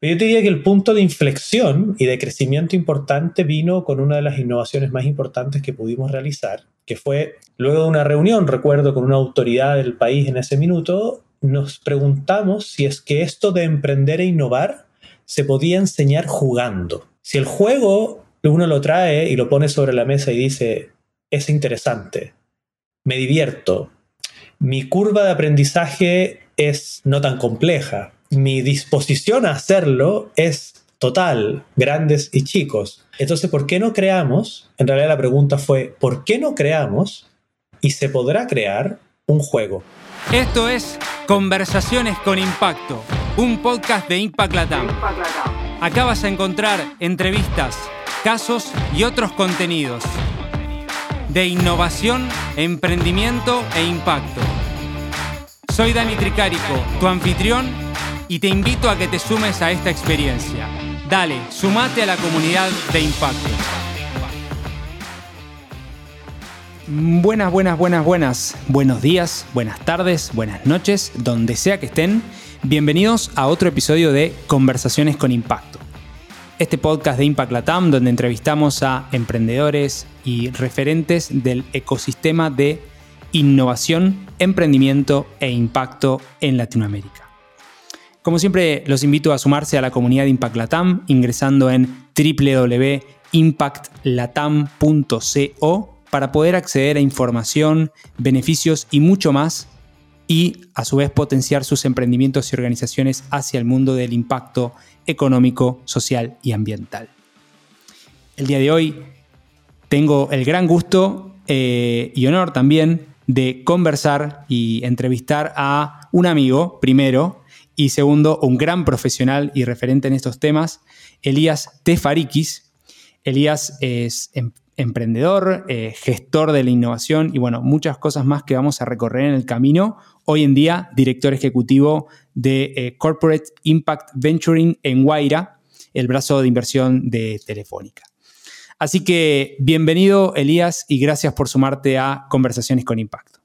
Yo te diría que el punto de inflexión y de crecimiento importante vino con una de las innovaciones más importantes que pudimos realizar, que fue luego de una reunión, recuerdo, con una autoridad del país en ese minuto, nos preguntamos si es que esto de emprender e innovar se podía enseñar jugando. Si el juego uno lo trae y lo pone sobre la mesa y dice, es interesante, me divierto, mi curva de aprendizaje es no tan compleja, mi disposición a hacerlo es total, grandes y chicos. Entonces, ¿por qué no creamos? En realidad la pregunta fue, ¿por qué no creamos y se podrá crear un juego? Esto es Conversaciones con Impacto, un podcast de Impact Latam. Acá vas a encontrar entrevistas, casos y otros contenidos de innovación, emprendimiento e impacto. Soy Dani Tricarico, tu anfitrión, y te invito a que te sumes a esta experiencia. Dale, sumate a la comunidad de impacto. Buenas, buenas, buenas, buenas. Buenos días, buenas tardes, buenas noches, donde sea que estén. Bienvenidos a otro episodio de Conversaciones con Impacto. Este podcast de Impact Latam, donde entrevistamos a emprendedores y referentes del ecosistema de innovación, emprendimiento e impacto en Latinoamérica. Como siempre, los invito a sumarse a la comunidad de Impact Latam ingresando en www.impactlatam.co para poder acceder a información, beneficios y mucho más y a su vez potenciar sus emprendimientos y organizaciones hacia el mundo del impacto económico, social y ambiental. El día de hoy tengo el gran gusto eh, y honor también de conversar y entrevistar a un amigo, primero, y segundo, un gran profesional y referente en estos temas, Elías Tefarikis. Elías es em, emprendedor, eh, gestor de la innovación y bueno, muchas cosas más que vamos a recorrer en el camino. Hoy en día, director ejecutivo de eh, Corporate Impact Venturing en Guaira, el brazo de inversión de Telefónica. Así que bienvenido, Elías, y gracias por sumarte a Conversaciones con Impacto.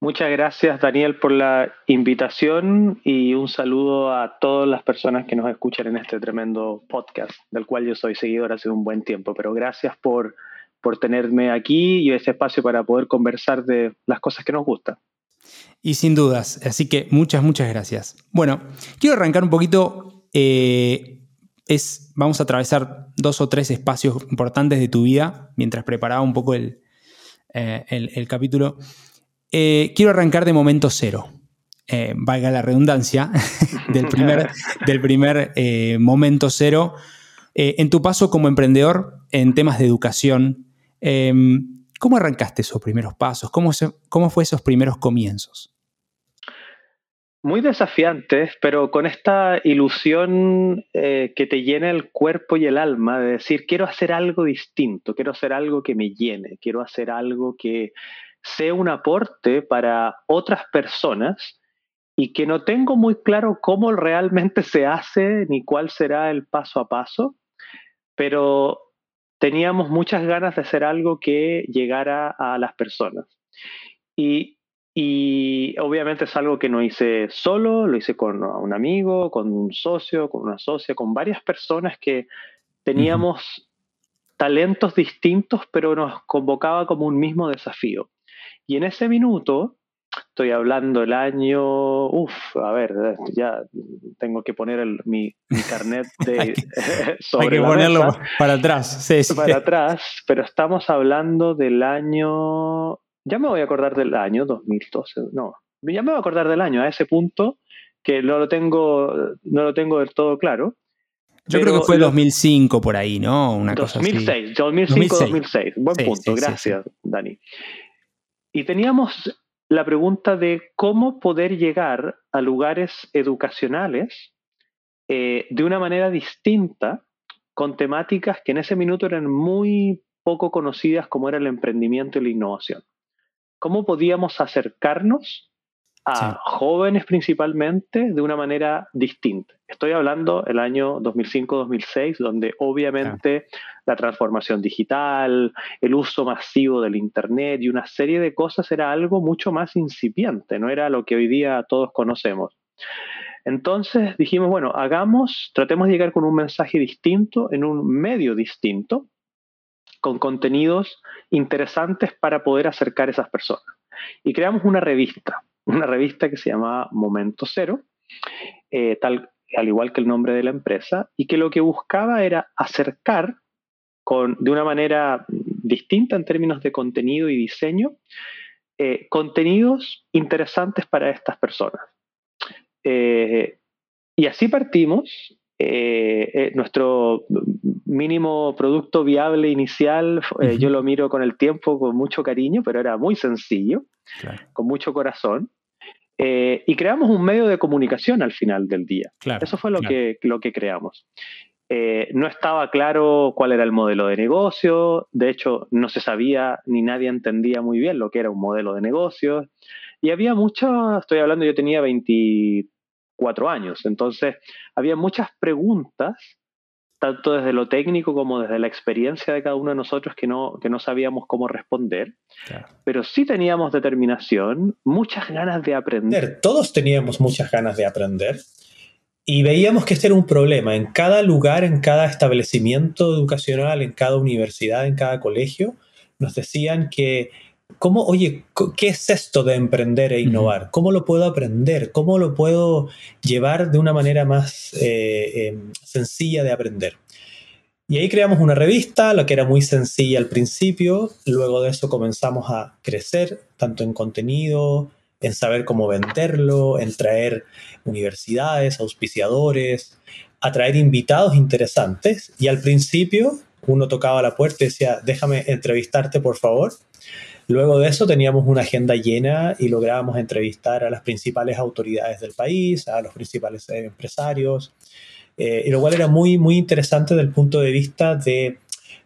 Muchas gracias, Daniel, por la invitación y un saludo a todas las personas que nos escuchan en este tremendo podcast, del cual yo soy seguidor hace un buen tiempo. Pero gracias por, por tenerme aquí y ese espacio para poder conversar de las cosas que nos gustan. Y sin dudas, así que muchas, muchas gracias. Bueno, quiero arrancar un poquito eh, es, vamos a atravesar dos o tres espacios importantes de tu vida mientras preparaba un poco el, eh, capítulo. Eh, quiero arrancar de momento cero, eh, valga la redundancia, del primer, del primer momento cero. en tu paso como emprendedor en temas de educación, em, ¿cómo arrancaste esos primeros pasos? ¿Cómo, cómo fue esos primeros comienzos? muy desafiantes, pero con esta ilusión eh, que te llena el cuerpo y el alma de decir, quiero hacer algo distinto, quiero hacer algo que me llene, quiero hacer algo que sea un aporte para otras personas y que no tengo muy claro cómo realmente se hace ni cuál será el paso a paso, pero teníamos muchas ganas de hacer algo que llegara a las personas. Y y obviamente es algo que no hice solo, lo hice con un amigo, con un socio, con una socia, con varias personas que teníamos talentos distintos, pero nos convocaba como un mismo desafío. Y en ese minuto, estoy hablando el año, uff, a ver, ya tengo que poner mi, carnet de... hay que, hay que ponerlo para atrás, sí, sí. Para atrás, pero estamos hablando del año ya me voy a acordar del año 2012, no, ya me voy a acordar del año a ese punto que no lo tengo, no lo tengo del todo claro. Yo creo que fue 2005 por ahí, ¿no? Una 2006, 2005, 2006. Buen punto, gracias, Dani. Y teníamos la pregunta de cómo poder llegar a lugares educacionales eh, de una manera distinta, con temáticas que en ese minuto eran muy poco conocidas como era el emprendimiento y la innovación. Cómo podíamos acercarnos a jóvenes principalmente de una manera distinta. Estoy hablando el año 2005-2006, donde obviamente la transformación digital, el uso masivo del Internet y una serie de cosas era algo mucho más incipiente, no era lo que hoy día todos conocemos. Entonces dijimos, bueno, hagamos, tratemos de llegar con un mensaje distinto, en un medio distinto, con contenidos interesantes para poder acercar a esas personas. Y creamos una revista, una revista que se llama Momento Cero, eh, tal, al igual que el nombre de la empresa, y que lo que buscaba era acercar con, de una manera distinta en términos de contenido y diseño, eh, contenidos interesantes para estas personas. Eh, y así partimos. Eh, nuestro mínimo producto viable inicial, yo lo miro con el tiempo con mucho cariño, pero era muy sencillo, con mucho corazón. y creamos un medio de comunicación al final del día. Eso fue lo, que, lo que creamos. no estaba claro cuál era el modelo de negocio, de hecho no se sabía ni nadie entendía muy bien lo que era un modelo de negocio. Y había mucho, estoy hablando, yo tenía 20, cuatro años. Entonces, había muchas preguntas, tanto desde lo técnico como desde la experiencia de cada uno de nosotros, que no, que no sabíamos cómo responder. Pero sí teníamos determinación, muchas ganas de aprender. Todos teníamos muchas ganas de aprender. Y veíamos que este era un problema. En cada lugar, en cada establecimiento educacional, en cada universidad, en cada colegio, nos decían que ¿Cómo, oye, qué es esto de emprender e innovar? ¿Cómo lo puedo aprender? ¿Cómo lo puedo llevar de una manera más eh, em, sencilla de aprender? Y ahí creamos una revista, la que era muy sencilla al principio. Luego de eso comenzamos a crecer, tanto en contenido, en saber cómo venderlo, en traer universidades, auspiciadores, a traer invitados interesantes. Y al principio uno tocaba la puerta y decía, déjame entrevistarte, por favor. Luego de eso teníamos una agenda llena y lográbamos entrevistar a las principales autoridades del país, a los principales eh, empresarios, eh, y lo cual era muy, muy interesante desde el punto de vista de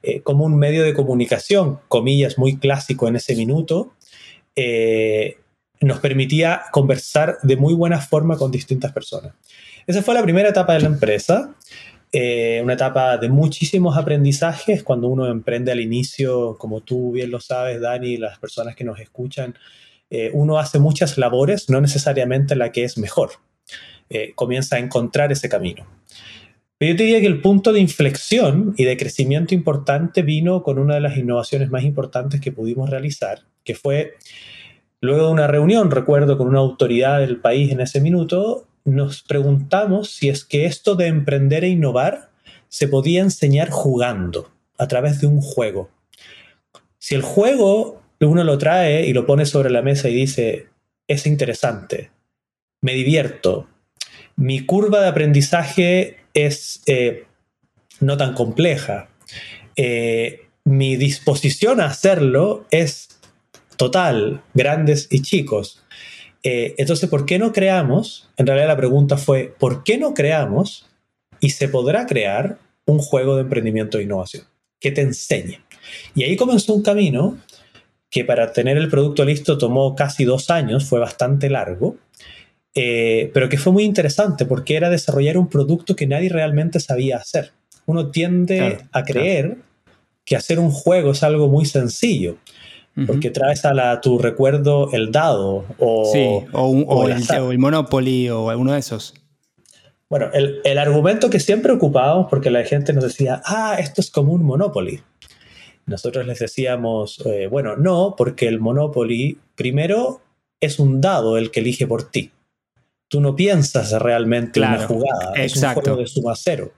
eh, cómo un medio de comunicación, comillas, muy clásico en ese minuto, nos permitía conversar de muy buena forma con distintas personas. Esa fue la primera etapa de la empresa. Eh, una etapa de muchísimos aprendizajes cuando uno emprende al inicio, como tú bien lo sabes, Dani, las personas que nos escuchan, eh, uno hace muchas labores, no necesariamente la que es mejor. Eh, comienza a encontrar ese camino. Pero yo te diría que el punto de inflexión y de crecimiento importante vino con una de las innovaciones más importantes que pudimos realizar, que fue luego de una reunión, recuerdo, con una autoridad del país en ese minuto, nos preguntamos si es que esto de emprender e innovar se podía enseñar jugando, a través de un juego. Si el juego uno lo trae y lo pone sobre la mesa y dice, es interesante, me divierto, mi curva de aprendizaje es eh, no tan compleja, eh, mi disposición a hacerlo es total, grandes y chicos. Eh, entonces, ¿por qué no creamos? En realidad la pregunta fue, ¿por qué no creamos y se podrá crear un juego de emprendimiento e innovación que te enseñe? Y ahí comenzó un camino que para tener el producto listo tomó casi dos años, fue bastante largo, eh, pero que fue muy interesante porque era desarrollar un producto que nadie realmente sabía hacer. Uno tiende a creer que hacer un juego es algo muy sencillo, porque traes a, la, tu recuerdo el dado o, o, el, Monopoly o alguno de esos. Bueno, el, el, argumento que siempre ocupábamos, porque la gente nos decía, ah, esto es como un Monopoly. Nosotros les decíamos, eh, bueno, no, porque el Monopoly primero es un dado el que elige por ti. Tú no piensas realmente en una jugada, es un juego de suma cero.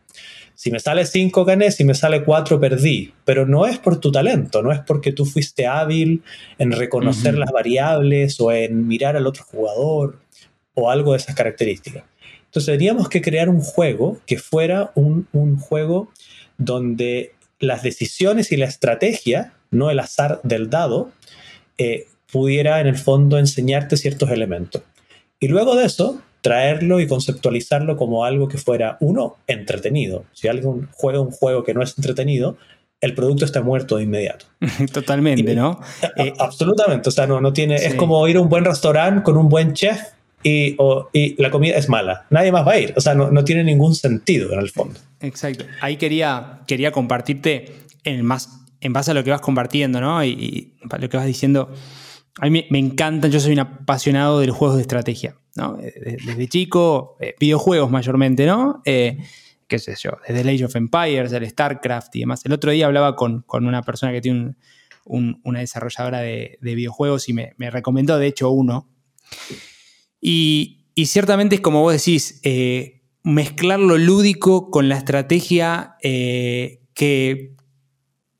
Si me sale 5 gané, si me sale 4 perdí, pero no es por tu talento, no es porque tú fuiste hábil en reconocer las variables o en mirar al otro jugador o algo de esas características. Entonces teníamos que crear un juego que fuera un, juego donde las decisiones y la estrategia, no el azar del dado, eh, pudiera en el fondo enseñarte ciertos elementos. Y luego de eso, traerlo y conceptualizarlo como algo que fuera, uno, entretenido. Si alguien juega un juego que no es entretenido, el producto está muerto de inmediato. Totalmente, ¿no? Eh, absolutamente, o sea, no, no tiene, es como ir a un buen restaurante con un buen chef y, y, la comida es mala. Nadie más va a ir, o sea, no, no, tiene ningún sentido en el fondo. Exacto. Ahí quería, quería compartirte en, más, en base a lo que vas compartiendo, ¿no? Y, y lo que vas diciendo a mí me encantan, yo soy un apasionado de los juegos de estrategia, ¿no? Desde, chico, videojuegos mayormente, ¿no? qué sé yo, desde el Age of Empires, el StarCraft y demás. El otro día hablaba con, una persona que tiene una desarrolladora de, videojuegos y me, recomendó, de hecho, uno. Y, ciertamente es como vos decís, eh, mezclar lo lúdico con la estrategia eh, que,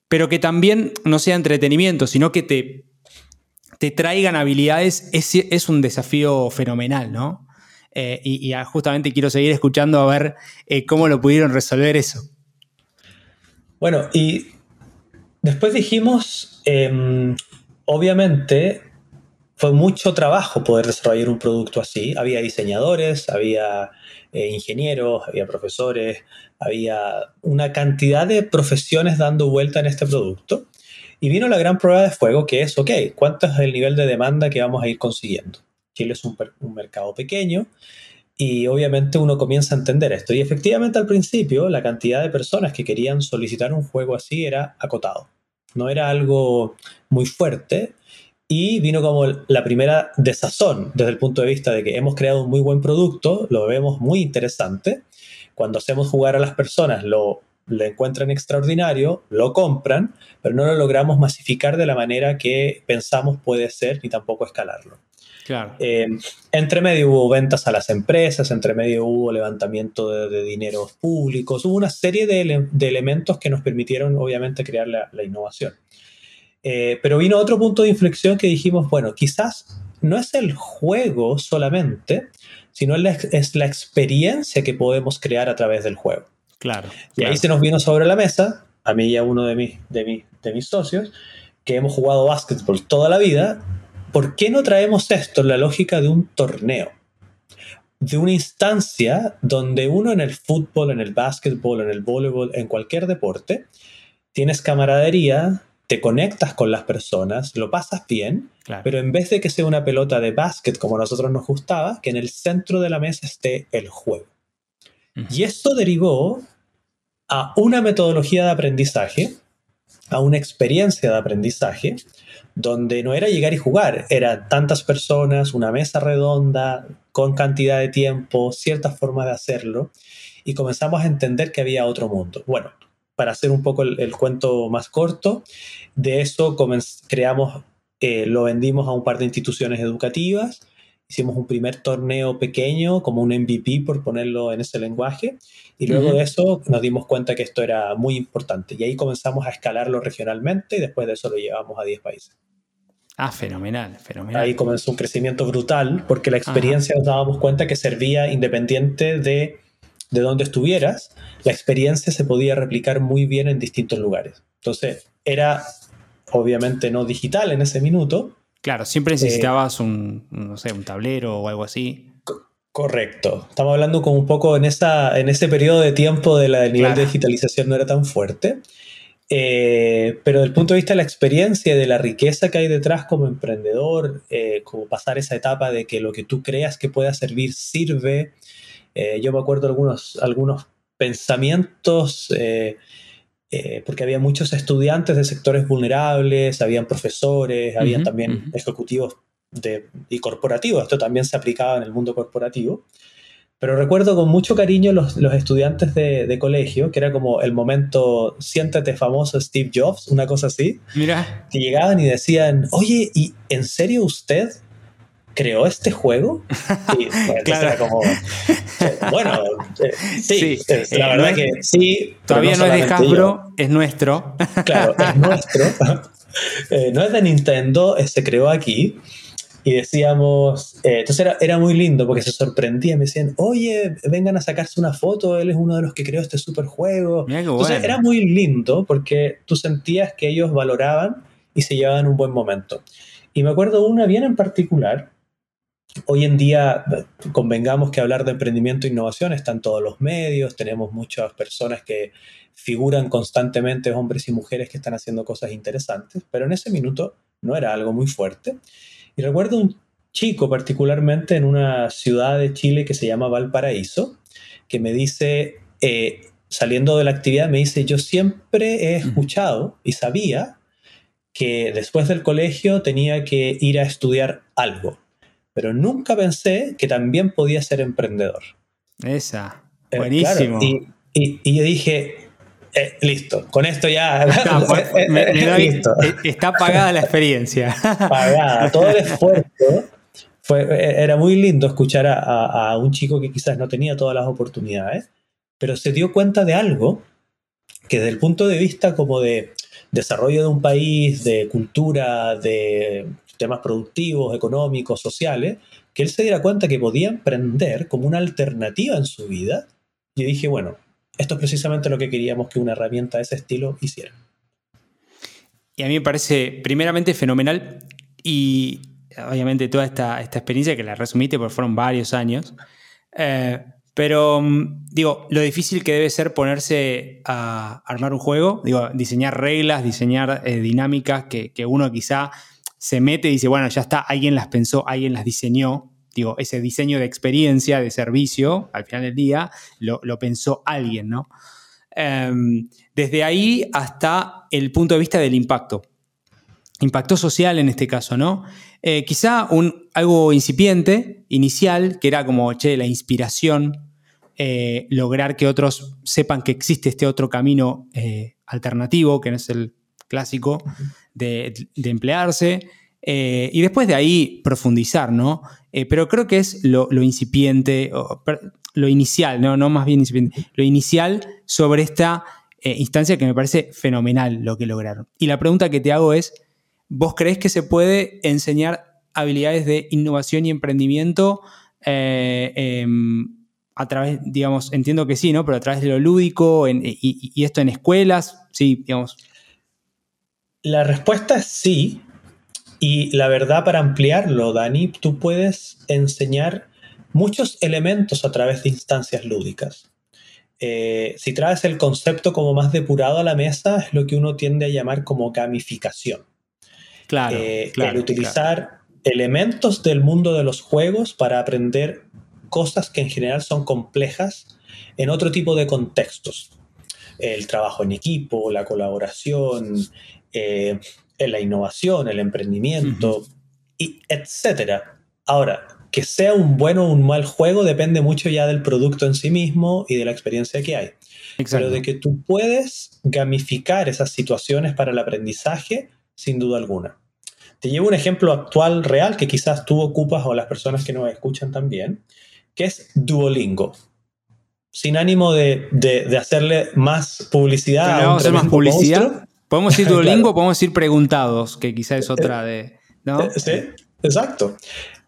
pero que también no sea entretenimiento, sino que te, te traigan habilidades, es, es un desafío fenomenal, ¿no? Eh, y, ah, justamente quiero seguir escuchando a ver eh, cómo lo pudieron resolver eso. Bueno, y después dijimos, em, obviamente fue mucho trabajo poder desarrollar un producto así. Había diseñadores, había eh, ingenieros, había profesores, había una cantidad de profesiones dando vuelta en este producto. Y vino la gran prueba de fuego que es, ok, ¿cuánto es el nivel de demanda que vamos a ir consiguiendo? Chile es un, mercado pequeño y obviamente uno comienza a entender esto. Y efectivamente al principio la cantidad de personas que querían solicitar un juego así era acotado. No era algo muy fuerte y vino como la primera desazón desde el punto de vista de que hemos creado un muy buen producto, lo vemos muy interesante. Cuando hacemos jugar a las personas lo, lo encuentran extraordinario, lo compran, pero no lo logramos masificar de la manera que pensamos puede ser ni tampoco escalarlo. Claro. Eh, entre medio hubo ventas a las empresas, entre medio hubo levantamiento de, dinero públicos, hubo una serie de, elementos que nos permitieron obviamente crear la, innovación. Eh, pero vino otro punto de inflexión que dijimos, bueno, quizás no es el juego solamente, sino es la, experiencia que podemos crear a través del juego. Claro. Y ahí se nos vino sobre la mesa, a mí y a uno de mis, de, de mis socios, que hemos jugado básquetbol toda la vida ¿por qué no traemos esto en la lógica de un torneo? De una instancia donde uno en el fútbol, en el básquetbol, en el voleibol, en cualquier deporte, tienes camaradería, te conectas con las personas, lo pasas bien, pero en vez de que sea una pelota de básquet como a nosotros nos gustaba, que en el centro de la mesa esté el juego. Y esto derivó a una metodología de aprendizaje, a una experiencia de aprendizaje, donde no era llegar y jugar, era tantas personas, una mesa redonda, con cantidad de tiempo, ciertas formas de hacerlo, y comenzamos a entender que había otro mundo. Bueno, para hacer un poco el, cuento más corto, de eso creamos, eh, lo vendimos a un par de instituciones educativas, hicimos un primer torneo pequeño, como un MVP por ponerlo en ese lenguaje, y luego de eso nos dimos cuenta que esto era muy importante, y ahí comenzamos a escalarlo regionalmente, y después de eso lo llevamos a 10 países. Ah, fenomenal, fenomenal. Ahí comenzó un crecimiento brutal, porque la experiencia nos dábamos cuenta que servía independiente de, de dónde estuvieras, la experiencia se podía replicar muy bien en distintos lugares. Entonces, era obviamente no digital en ese minuto, Claro, siempre necesitabas un, no sé, un tablero o algo así. Correcto. Estamos hablando como un poco en, esa, en ese periodo de tiempo de la, del nivel de digitalización no era tan fuerte. Eh, pero desde el punto de vista de la experiencia y de la riqueza que hay detrás como emprendedor, eh, como pasar esa etapa de que lo que tú creas que pueda servir sirve. Eh, yo me acuerdo algunos, algunos pensamientos eh, porque había muchos estudiantes de sectores vulnerables, habían profesores, habían también ejecutivos de, y corporativos, esto también se aplicaba en el mundo corporativo. Pero recuerdo con mucho cariño los, los estudiantes de, de, colegio, que era como el momento siéntate famoso Steve Jobs, una cosa así. Mira. Que llegaban y decían, oye, ¿y en serio usted creó este juego? Y claro. como, eh, bueno, eh, sí, la verdad que sí. Todavía no, es de Hasbro, es nuestro. Claro, es nuestro. Eh, no es de Nintendo, se creó aquí. Y decíamos, entonces era, era, muy lindo porque se sorprendía, me decían, oye, vengan a sacarse una foto, él es uno de los que creó este super juego. Entonces era muy lindo porque tú sentías que ellos valoraban y se llevaban un buen momento. Y me acuerdo una bien en particular, Hoy en día, convengamos que hablar de emprendimiento e innovación está en todos los medios, tenemos muchas personas que figuran constantemente, hombres y mujeres que están haciendo cosas interesantes, pero en ese minuto no era algo muy fuerte. Y recuerdo un chico particularmente en una ciudad de Chile que se llama Valparaíso, que me dice, eh, saliendo de la actividad, me dice, yo siempre he escuchado y sabía que después del colegio tenía que ir a estudiar algo, pero nunca pensé que también podía ser emprendedor. Esa, eh, buenísimo. y, y, yo dije, eh, listo, con esto ya. Pues, está pagada la experiencia. Pagada, todo el esfuerzo. Fue, era muy lindo escuchar a, a, un chico que quizás no tenía todas las oportunidades, pero se dio cuenta de algo que desde el punto de vista como de desarrollo de un país, de cultura, de temas productivos, económicos, sociales, que él se diera cuenta que podía emprender como una alternativa en su vida. Y dije, bueno, esto es precisamente lo que queríamos que una herramienta de ese estilo hiciera. Y a mí me parece primeramente fenomenal y obviamente toda esta, esta experiencia que la resumiste porque fueron varios años. Eh, pero mm, digo, lo difícil que debe ser ponerse a armar un juego, digo, diseñar reglas, diseñar eh, dinámicas que, uno quizá se mete y dice, bueno, ya está, alguien las pensó, alguien las diseñó. Digo, ese diseño de experiencia, de servicio, al final del día, lo, pensó alguien, ¿no? Em, desde ahí hasta el punto de vista del impacto. Impacto social en este caso, ¿no? Eh, quizá un, algo incipiente, inicial, que era como, che, la inspiración, eh, lograr que otros sepan que existe este otro camino eh, alternativo, que no es el clásico, de, emplearse. y después de ahí profundizar, ¿no? pero creo que es lo, incipiente, lo inicial, ¿no? no más bien incipiente, lo inicial sobre esta instancia que me parece fenomenal lo que lograron. Y la pregunta que te hago es, ¿Vos crees que se puede enseñar habilidades de innovación y emprendimiento eh, em, a través, digamos, entiendo que sí, ¿no? Pero a través de lo lúdico y, esto en escuelas, sí, digamos. La respuesta es sí. Y la verdad, para ampliarlo, Dani, tú puedes enseñar muchos elementos a través de instancias lúdicas. Eh, si traes el concepto como más depurado a la mesa, es lo que uno tiende a llamar como gamificación. Claro, eh, el utilizar elementos del mundo de los juegos para aprender cosas que en general son complejas en otro tipo de contextos. El trabajo en equipo, la colaboración, eh, la innovación, el emprendimiento, y etc. Ahora, que sea un bueno o un mal juego depende mucho ya del producto en sí mismo y de la experiencia que hay. Pero de que tú puedes gamificar esas situaciones para el aprendizaje, sin duda alguna. Te llevo un ejemplo actual, real, que quizás tú ocupas o las personas que nos escuchan también, que es Duolingo. Sin ánimo de, hacerle más publicidad. vamos a hacer más publicidad. Podemos decir Duolingo, o podemos ir preguntados, que quizás es otra de. ¿no? Eh, sí, exacto.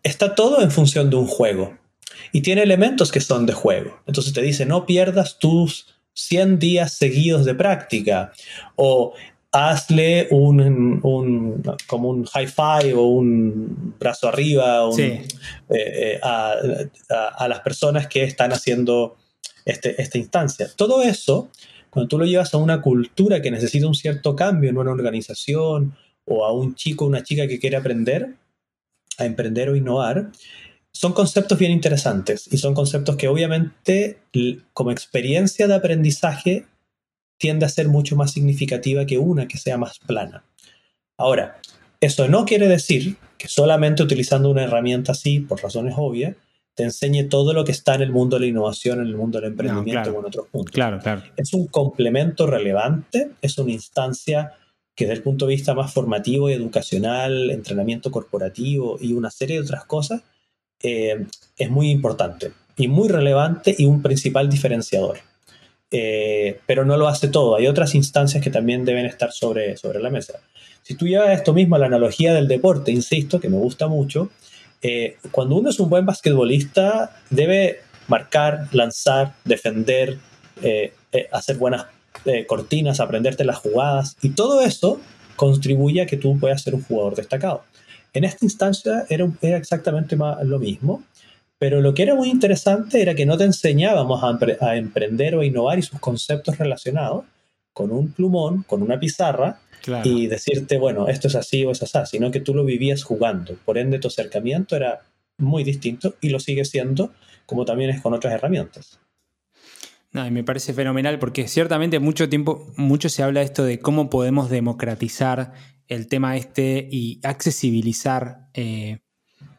Está todo en función de un juego. Y tiene elementos que son de juego. Entonces te dice, no pierdas tus 100 días seguidos de práctica. O hazle un, como un high five o un brazo arriba eh, eh, a, las personas que están haciendo este, esta instancia. Todo eso, cuando tú lo llevas a una cultura que necesita un cierto cambio en una organización o a un chico o una chica que quiere aprender a emprender o innovar, son conceptos bien interesantes y son conceptos que obviamente como experiencia de aprendizaje tiende a ser mucho más significativa que una que sea más plana. Ahora, eso no quiere decir que solamente utilizando una herramienta así, por razones obvias, te enseñe todo lo que está en el mundo de la innovación, en el mundo del emprendimiento o en otros puntos. Claro, claro. Es un complemento relevante, es una instancia que desde el punto de vista más formativo y educacional, entrenamiento corporativo y una serie de otras cosas, eh, es muy importante y muy relevante y un principal diferenciador. Eh, pero no lo hace todo. Hay otras instancias que también deben estar sobre, sobre la mesa. Si tú llevas esto mismo a la analogía del deporte, insisto, que me gusta mucho, eh, cuando uno es un buen basquetbolista, debe marcar, lanzar, defender, eh, hacer buenas cortinas, aprenderte las jugadas, y todo eso contribuye a que tú puedas ser un jugador destacado. En esta instancia era, era exactamente lo mismo. Pero lo que era muy interesante era que no te enseñábamos a, emprender o a innovar y sus conceptos relacionados con un plumón, con una pizarra y decirte, bueno, esto es así o es así, sino que tú lo vivías jugando. Por ende, tu acercamiento era muy distinto y lo sigue siendo, como también es con otras herramientas. No, y me parece fenomenal porque ciertamente mucho tiempo, mucho se habla de esto de cómo podemos democratizar el tema este y accesibilizar eh,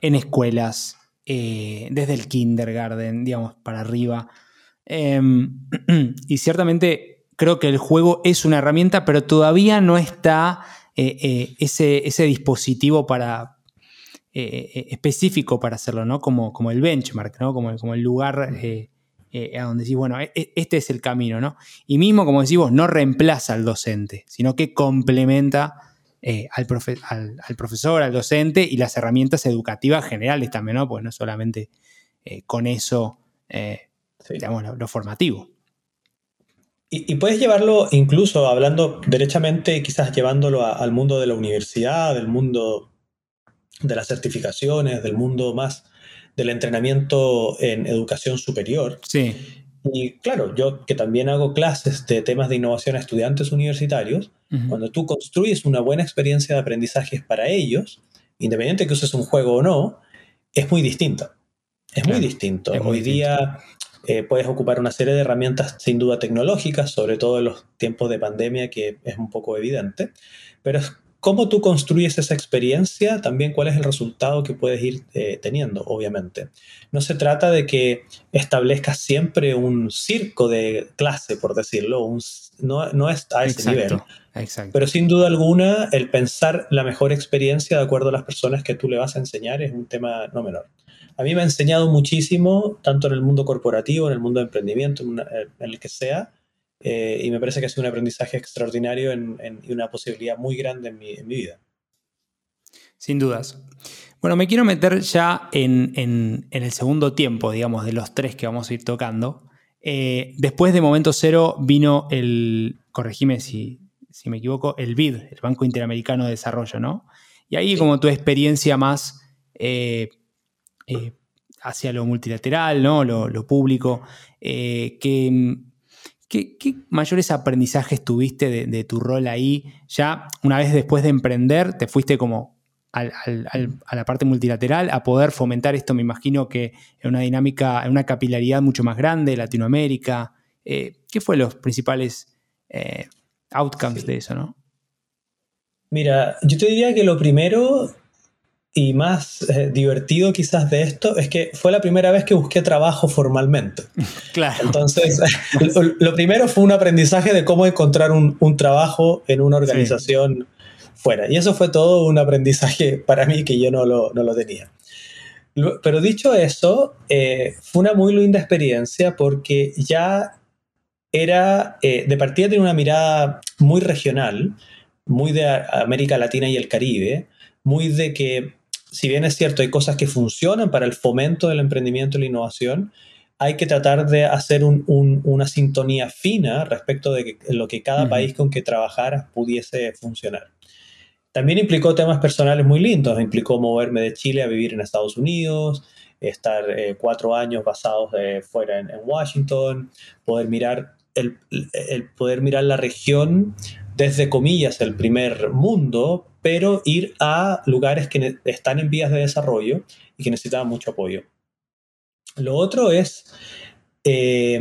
en escuelas, eh, desde el kindergarten, digamos, para arriba. Em, y ciertamente creo que el juego es una herramienta, pero todavía no está ese, ese, dispositivo para, específico para hacerlo, ¿no? Como, como el benchmark, ¿no? Como, como el lugar a donde decís, bueno, e, e, este es el camino, ¿no? Y mismo, como decís vos, no reemplaza al docente, sino que complementa eh, al, profesor, al docente y las herramientas educativas generales también, ¿no? Pues no solamente eh, con eso, eh, digamos, lo, formativo. Y, puedes llevarlo incluso hablando derechamente, quizás llevándolo al mundo de la universidad, del mundo de las certificaciones, del mundo más del entrenamiento en educación superior. Sí. Y claro, yo que también hago clases de temas de innovación a estudiantes universitarios, cuando tú construyes una buena experiencia de aprendizaje para ellos, independiente que uses un juego o no, es muy distinta. Es muy distinto. Hoy día eh, puedes ocupar una serie de herramientas sin duda tecnológicas, sobre todo en los tiempos de pandemia, que es un poco evidente, pero es cómo tú construyes esa experiencia, también cuál es el resultado que puedes ir eh, teniendo, obviamente. No se trata de que establezcas siempre un circo de clase, por decirlo, no, no, es a ese nivel. Exacto. Pero sin duda alguna, el pensar la mejor experiencia de acuerdo a las personas que tú le vas a enseñar es un tema no menor. A mí me ha enseñado muchísimo, tanto en el mundo corporativo, en el mundo de emprendimiento, en el que sea, eh, y me parece que ha sido un aprendizaje extraordinario y una posibilidad muy grande en mi, vida. Sin dudas. Bueno, me quiero meter ya en, el segundo tiempo, digamos, de los tres que vamos a ir tocando. Eh, después de Momento Cero vino el, corregime si, me equivoco, el BID, el Banco Interamericano de Desarrollo, ¿no? Y ahí como tu experiencia más eh, hacia lo multilateral, ¿no? Lo, público, que ¿Qué, mayores aprendizajes tuviste de, tu rol ahí? Ya una vez después de emprender, te fuiste como a la parte multilateral a poder fomentar esto, me imagino que en una dinámica, en una capilaridad mucho más grande, Latinoamérica. Eh, ¿Qué fue los principales eh, outcomes de eso, no? Mira, yo te diría que lo primero y más eh, divertido quizás de esto es que fue la primera vez que busqué trabajo formalmente. Claro. Entonces, lo, primero fue un aprendizaje de cómo encontrar un, trabajo en una organización fuera. Y eso fue todo un aprendizaje para mí que yo no lo, no lo tenía. Pero dicho eso, eh, fue una muy linda experiencia porque ya era, eh, de partida tenía una mirada muy regional, muy de América Latina y el Caribe, muy de que si bien es cierto, hay cosas que funcionan para el fomento del emprendimiento y la innovación, hay que tratar de hacer una sintonía fina respecto de lo que cada país con que trabajara pudiese funcionar. También implicó temas personales muy lindos, implicó moverme de Chile a vivir en Estados Unidos, estar eh, cuatro años basados fuera en, Washington, poder mirar, el, poder mirar la región desde comillas el primer mundo, pero ir a lugares que están en vías de desarrollo y que necesitan mucho apoyo. Lo otro es eh,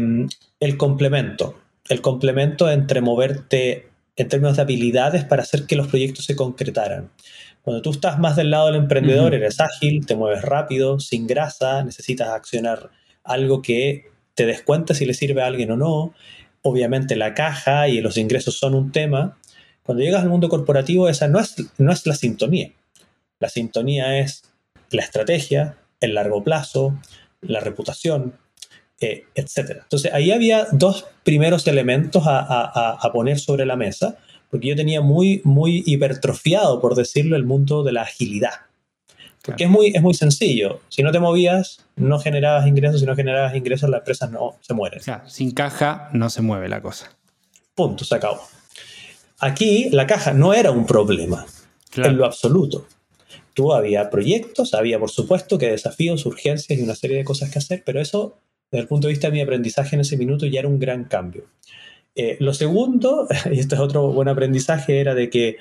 el complemento, el complemento entre moverte en términos de habilidades para hacer que los proyectos se concretaran. Cuando tú estás más del lado del emprendedor, eres ágil, te mueves rápido, sin grasa, necesitas accionar algo que te des cuenta si le sirve a alguien o no. Obviamente la caja y los ingresos son un tema, cuando llegas al mundo corporativo, esa no es, no es la sintonía. La sintonía es la estrategia, el largo plazo, la reputación, eh, etc. Entonces ahí había dos primeros elementos a, poner sobre la mesa, porque yo tenía muy, muy hipertrofiado, por decirlo, el mundo de la agilidad. Porque es, muy, es muy sencillo. Si no te movías, no generabas ingresos. Si no generabas ingresos, la empresa no se muere. sin caja no se mueve la cosa. Punto, se acabó. Aquí la caja no era un problema, en lo absoluto. Tú había proyectos, había por supuesto que desafíos, urgencias y una serie de cosas que hacer, pero eso, desde el punto de vista de mi aprendizaje en ese minuto, ya era un gran cambio. Eh, lo segundo, y este es otro buen aprendizaje, era de que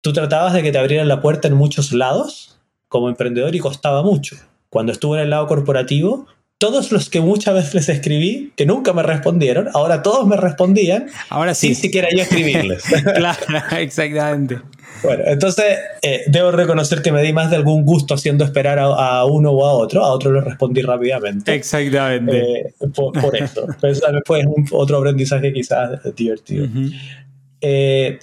tú tratabas de que te abrieran la puerta en muchos lados como emprendedor y costaba mucho. Cuando estuve en el lado corporativo, todos los que muchas veces les escribí, que nunca me respondieron, ahora todos me respondían, ahora sí. sin siquiera yo escribirles. claro, exactamente. Bueno, entonces eh, debo reconocer que me di más de algún gusto haciendo esperar a, uno o a otro, a otro le respondí rápidamente. Exactamente. Eh, por, eso. Después un, otro aprendizaje quizás divertido. Eh,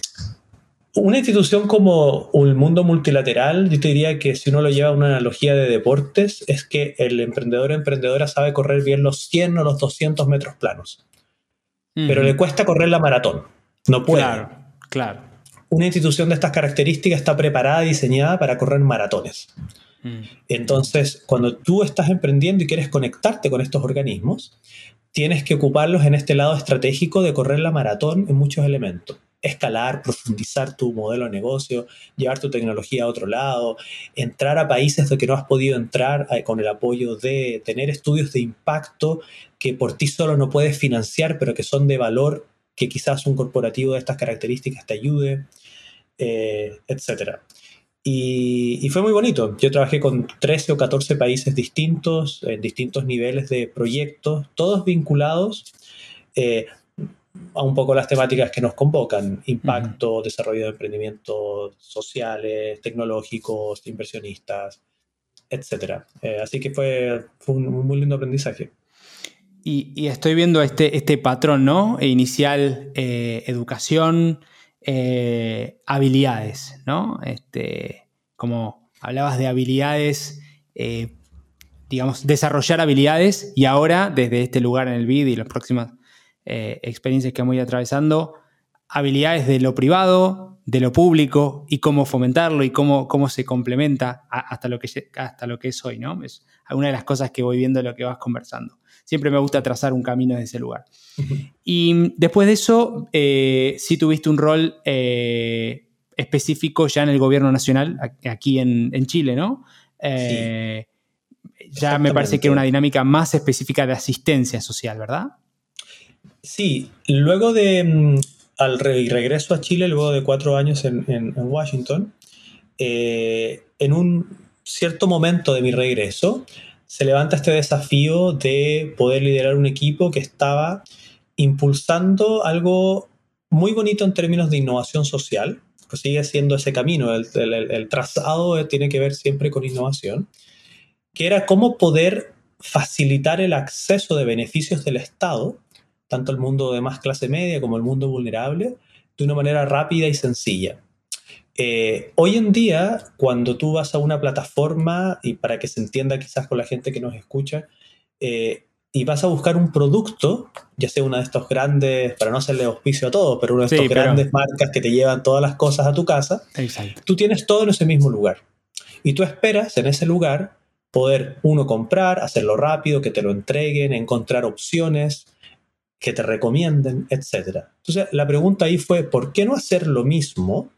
una institución como un mundo multilateral, yo te diría que si uno lo lleva a una analogía de deportes, es que el emprendedor o emprendedora sabe correr bien los 100 o los 200 metros planos, pero le cuesta correr la maratón. No puede. Claro, claro. Una institución de estas características está preparada y diseñada para correr maratones. Mm. Entonces, cuando tú estás emprendiendo y quieres conectarte con estos organismos, tienes que ocuparlos en este lado estratégico de correr la maratón en muchos elementos escalar, profundizar tu modelo de negocio, llevar tu tecnología a otro lado, entrar a países de que no has podido entrar eh, con el apoyo de tener estudios de impacto que por ti solo no puedes financiar, pero que son de valor, que quizás un corporativo de estas características te ayude, eh, etc. Y, fue muy bonito. Yo trabajé con 13 o 14 países distintos, en distintos niveles de proyectos, todos vinculados. Eh, a un poco las temáticas que nos convocan, impacto, desarrollo de emprendimientos sociales, tecnológicos, inversionistas, etc. Eh, así que fue, un, muy lindo aprendizaje. Y, estoy viendo este, este patrón, ¿no? Inicial, eh, educación, eh, habilidades, ¿no? Este, como hablabas de habilidades, digamos, desarrollar habilidades y ahora, desde este lugar en el BID y los próximos eh, experiencias que vamos a ir atravesando, habilidades de lo privado, de lo público y cómo fomentarlo y cómo, cómo se complementa hasta, lo que, hasta lo que es hoy, ¿no? Es alguna de las cosas que voy viendo de lo que vas conversando. Siempre me gusta trazar un camino desde ese lugar. Y después de eso, eh, sí tuviste un rol eh, específico ya en el gobierno nacional, aquí en, Chile, ¿no? Ya me parece que era una dinámica más específica de asistencia social, ¿verdad? Sí, luego de, mm, al regreso a Chile, luego de cuatro años en, Washington, eh, en un cierto momento de mi regreso, se levanta este desafío de poder liderar un equipo que estaba impulsando algo muy bonito en términos de innovación social, que sigue siendo ese camino, el trazado tiene que ver siempre con innovación, que era cómo poder facilitar el acceso de beneficios del Estado tanto el mundo de más clase media como el mundo vulnerable, de una manera rápida y sencilla. Eh, hoy en día, cuando tú vas a una plataforma, y para que se entienda quizás con la gente que nos escucha, eh, y vas a buscar un producto, ya sea una de estos grandes, para no hacerle auspicio a todos, pero una de estas grandes marcas que te llevan todas las cosas a tu casa, tú tienes todo en ese mismo lugar. Y tú esperas en ese lugar poder, uno, comprar, hacerlo rápido, que te lo entreguen, encontrar opciones, que te recomienden, etc. Entonces, la pregunta ahí fue, ¿por qué no hacer lo mismo,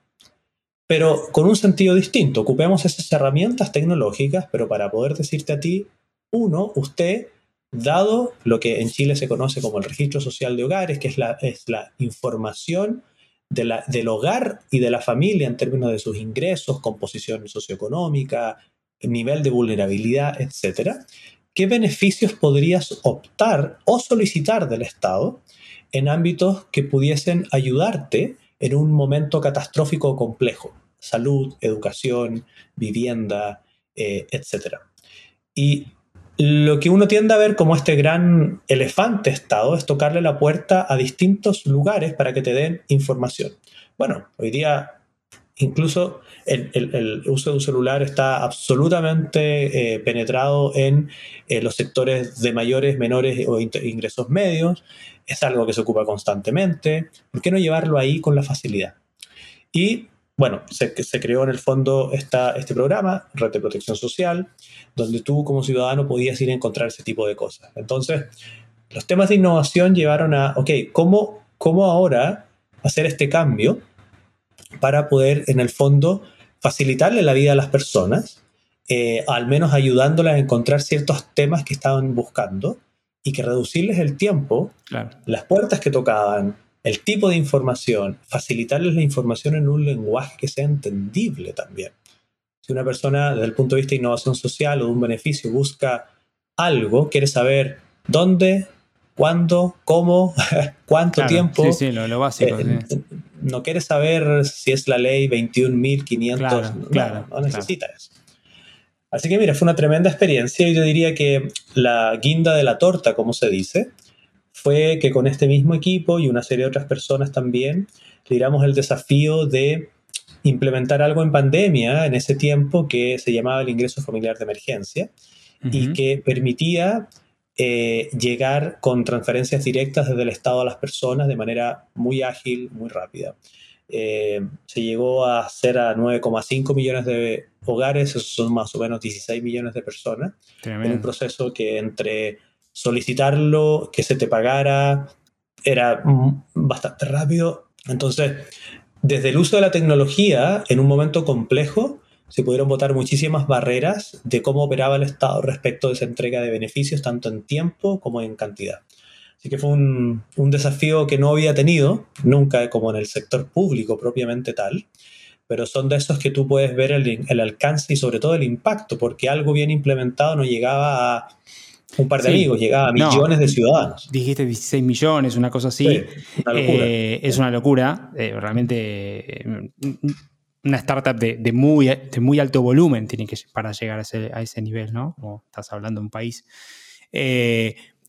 pero con un sentido distinto? Ocupemos esas herramientas tecnológicas, pero para poder decirte a ti, uno, usted, dado lo que en Chile se conoce como el registro social de hogares, que es la, es la información de la, del hogar y de la familia en términos de sus ingresos, composición socioeconómica, nivel de vulnerabilidad, etc., ¿qué beneficios podrías optar o solicitar del Estado en ámbitos que pudiesen ayudarte en un momento catastrófico o complejo? Salud, educación, vivienda, eh, etc. Y lo que uno tiende a ver como este gran elefante Estado es tocarle la puerta a distintos lugares para que te den información. Bueno, hoy día incluso el, uso de un celular está absolutamente eh, penetrado en eh, los sectores de mayores, menores o ingresos medios. Es algo que se ocupa constantemente. ¿Por qué no llevarlo ahí con la facilidad? Y bueno, se, creó en el fondo este programa, Red de Protección Social, donde tú como ciudadano podías ir a encontrar ese tipo de cosas. Entonces, los temas de innovación llevaron a, ok, ¿cómo, cómo ahora hacer este cambio para poder, en el fondo, facilitarle la vida a las personas, eh, al menos ayudándolas a encontrar ciertos temas que estaban buscando y que reducirles el tiempo, las puertas que tocaban, el tipo de información, facilitarles la información en un lenguaje que sea entendible también. Si una persona desde el punto de vista de innovación social o de un beneficio busca algo, quiere saber dónde, cuándo, cómo, cuánto tiempo. Sí, sí, lo, básico. Eh, no quiere saber si es la ley 21.500. Claro, no, claro, no necesita eso. Así que mira, fue una tremenda experiencia y yo diría que la guinda de la torta, como se dice, fue que con este mismo equipo y una serie de otras personas también, lideramos el desafío de implementar algo en pandemia en ese tiempo que se llamaba el ingreso familiar de emergencia y que permitía eh, llegar con transferencias directas desde el Estado a las personas de manera muy ágil, muy rápida. Eh, se llegó a hacer a 9,5 millones de hogares, esos son más o menos 16 millones de personas, en un proceso que entre solicitarlo, que se te pagara, era bastante rápido. Entonces, desde el uso de la tecnología en un momento complejo, se pudieron votar muchísimas barreras de cómo operaba el Estado respecto de esa entrega de beneficios, tanto en tiempo como en cantidad. Así que fue un, desafío que no había tenido nunca como en el sector público propiamente tal, pero son de esos que tú puedes ver el, alcance y sobre todo el impacto, porque algo bien implementado no llegaba a un par de amigos, llegaba a millones de ciudadanos. Dijiste 16 millones, una cosa así. Eh, es una locura. Eh, realmente eh, una startup de, muy, de muy alto volumen tiene que para llegar a ese, nivel, ¿no? Como estás hablando de un país.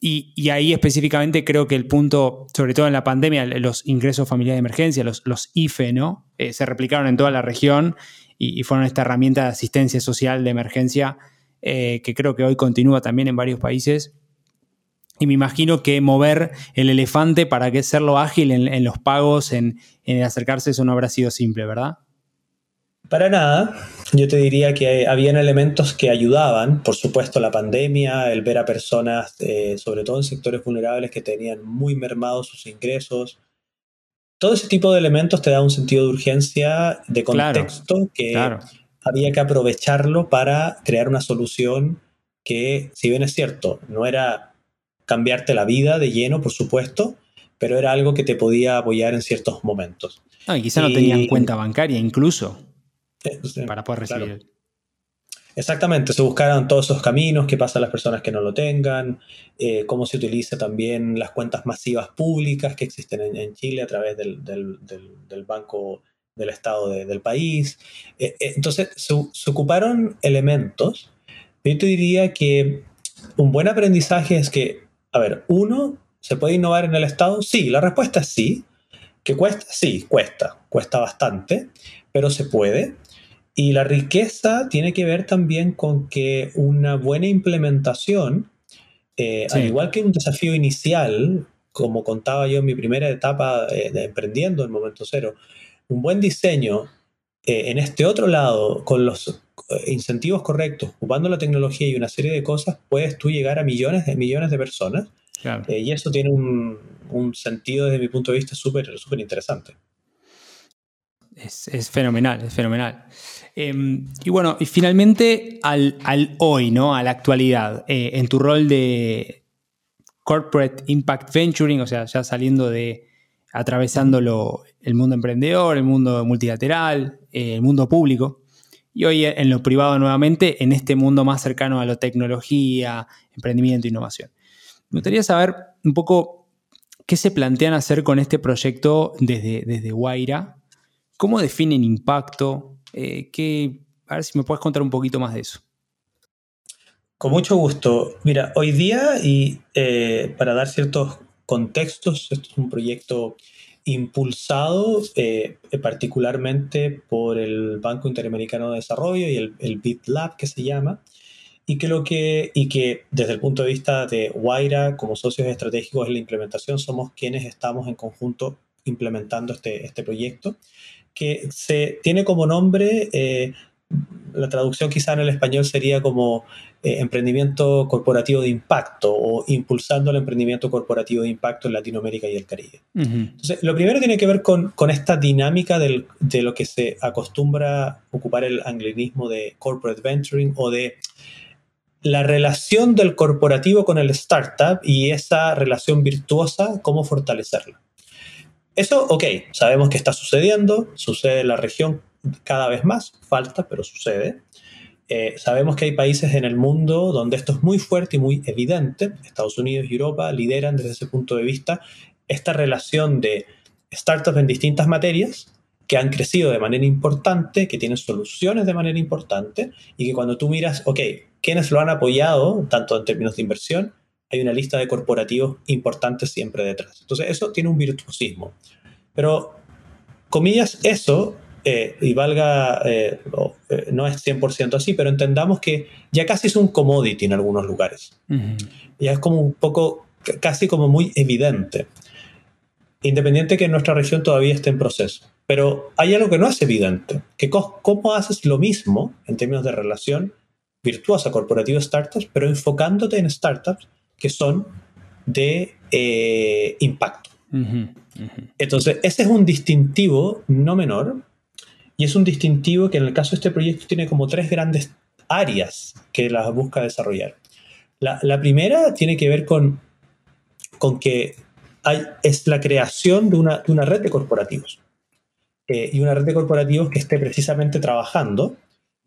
Y, ahí específicamente creo que el punto, sobre todo en la pandemia, los ingresos familiares de emergencia, los, los IFE, ¿no? Eh, se replicaron en toda la región y, fueron esta herramienta de asistencia social de emergencia eh, que creo que hoy continúa también en varios países. Y me imagino que mover el elefante para que hacerlo ágil en, los pagos, en, en acercarse, eso no habrá sido simple, ¿verdad? Para nada, yo te diría que habían elementos que ayudaban, por supuesto la pandemia, el ver a personas, eh, sobre todo en sectores vulnerables, que tenían muy mermados sus ingresos. Todo ese tipo de elementos te da un sentido de urgencia, de contexto, que había que aprovecharlo para crear una solución que, si bien es cierto, no era cambiarte la vida de lleno, por supuesto, pero era algo que te podía apoyar en ciertos momentos. y quizá no tenían cuenta bancaria incluso para poder recibir. Exactamente, se buscaron todos esos caminos, qué pasa a las personas que no lo tengan, eh, cómo se utiliza también las cuentas masivas públicas que existen en, Chile a través del, Banco del Estado del país. Eh, eh, entonces, se, ocuparon elementos. Yo te diría que un buen aprendizaje es que, a ver, uno, ¿se puede innovar en el Estado? Sí, la respuesta es sí. ¿Que cuesta? Sí, cuesta, cuesta bastante, pero se puede. Y la riqueza tiene que ver también con que una buena implementación, eh, al igual que un desafío inicial, como contaba yo en mi primera etapa eh, de emprendiendo en momento cero, un buen diseño eh, en este otro lado, con los incentivos correctos, ocupando la tecnología y una serie de cosas, puedes tú llegar a millones de millones de personas. y eso tiene un, un, sentido desde mi punto de vista súper súper interesante. Es, es, fenomenal, es fenomenal. Em, y bueno, y finalmente al, hoy, ¿no? A la actualidad, eh, en tu rol de Corporate Impact Venturing, o sea, ya saliendo de, atravesándolo el mundo emprendedor, el mundo multilateral, eh, el mundo público, y hoy en lo privado nuevamente, en este mundo más cercano a la tecnología, emprendimiento e innovación. Me gustaría saber un poco qué se plantean hacer con este proyecto desde, desde Guaira, cómo definen impacto, eh, a ver si me puedes contar un poquito más de eso. Con mucho gusto. Mira, hoy día, y eh, para dar ciertos contextos, esto es un proyecto impulsado eh, particularmente por el Banco Interamericano de Desarrollo y el, el BitLab que se llama, y que, lo que, y que desde el punto de vista de Waira como socios estratégicos en la implementación somos quienes estamos en conjunto implementando este, este proyecto que se tiene como nombre, eh, la traducción quizá en el español sería como eh, emprendimiento corporativo de impacto o impulsando el emprendimiento corporativo de impacto en Latinoamérica y el Caribe. Entonces, lo primero tiene que ver con, con esta dinámica del, de lo que se acostumbra ocupar el anglicismo de corporate venturing o de la relación del corporativo con el startup y esa relación virtuosa, cómo fortalecerla. Eso, ok, sabemos que está sucediendo, sucede en la región cada vez más, falta, pero sucede. Eh, sabemos que hay países en el mundo donde esto es muy fuerte y muy evidente. Estados Unidos y Europa lideran desde ese punto de vista esta relación de startups en distintas materias que han crecido de manera importante, que tienen soluciones de manera importante y que cuando tú miras, ok, ¿quiénes lo han apoyado, tanto en términos de inversión, hay una lista de corporativos importantes siempre detrás. Entonces eso tiene un virtuosismo. Pero, comillas, eso, eh, y valga, eh, eh, no es 100% así, pero entendamos que ya casi es un commodity en algunos lugares. Ya es como un poco, casi como muy evidente. Independiente que en nuestra región todavía esté en proceso. Pero hay algo que no es evidente, que cómo haces lo mismo en términos de relación virtuosa corporativa startups, pero enfocándote en startups que son de eh, impacto. Entonces, ese es un distintivo no menor y es un distintivo que en el caso de este proyecto tiene como tres grandes áreas que las busca desarrollar. La, primera tiene que ver con, con que hay, es la creación de una, de una red de corporativos. Eh, y una red de corporativos que esté precisamente trabajando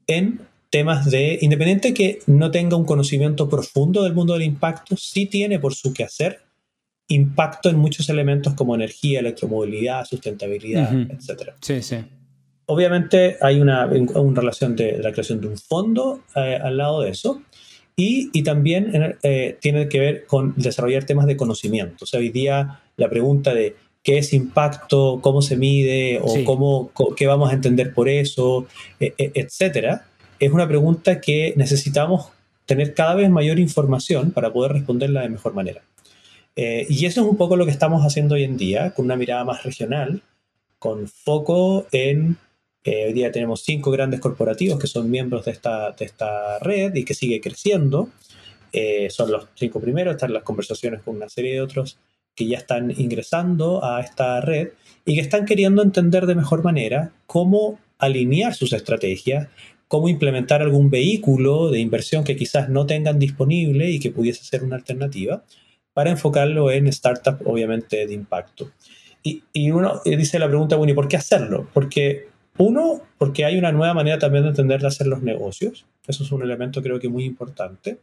en temas de, independiente que no tenga un conocimiento profundo del mundo del impacto, sí tiene por su quehacer impacto en muchos elementos como energía, electromovilidad, sustentabilidad, etc. Sí, sí. Obviamente hay una, relación de, la creación de un fondo eh, al lado de eso y, y también eh, tiene que ver con desarrollar temas de conocimiento. O sea, hoy día la pregunta de qué es impacto, cómo se mide o cómo, qué vamos a entender por eso, e, e, etcétera, es una pregunta que necesitamos tener cada vez mayor información para poder responderla de mejor manera. Eh, y eso es un poco lo que estamos haciendo hoy en día, con una mirada más regional, con foco en, eh, hoy día tenemos cinco grandes corporativos que son miembros de esta, de esta red y que sigue creciendo. Eh, son los cinco primeros, están las conversaciones con una serie de otros que ya están ingresando a esta red y que están queriendo entender de mejor manera cómo alinear sus estrategias, cómo implementar algún vehículo de inversión que quizás no tengan disponible y que pudiese ser una alternativa para enfocarlo en startups obviamente de impacto. Y, uno dice la pregunta, bueno, ¿y por qué hacerlo? Porque uno, porque hay una nueva manera también de entender de hacer los negocios. Eso es un elemento creo que muy importante.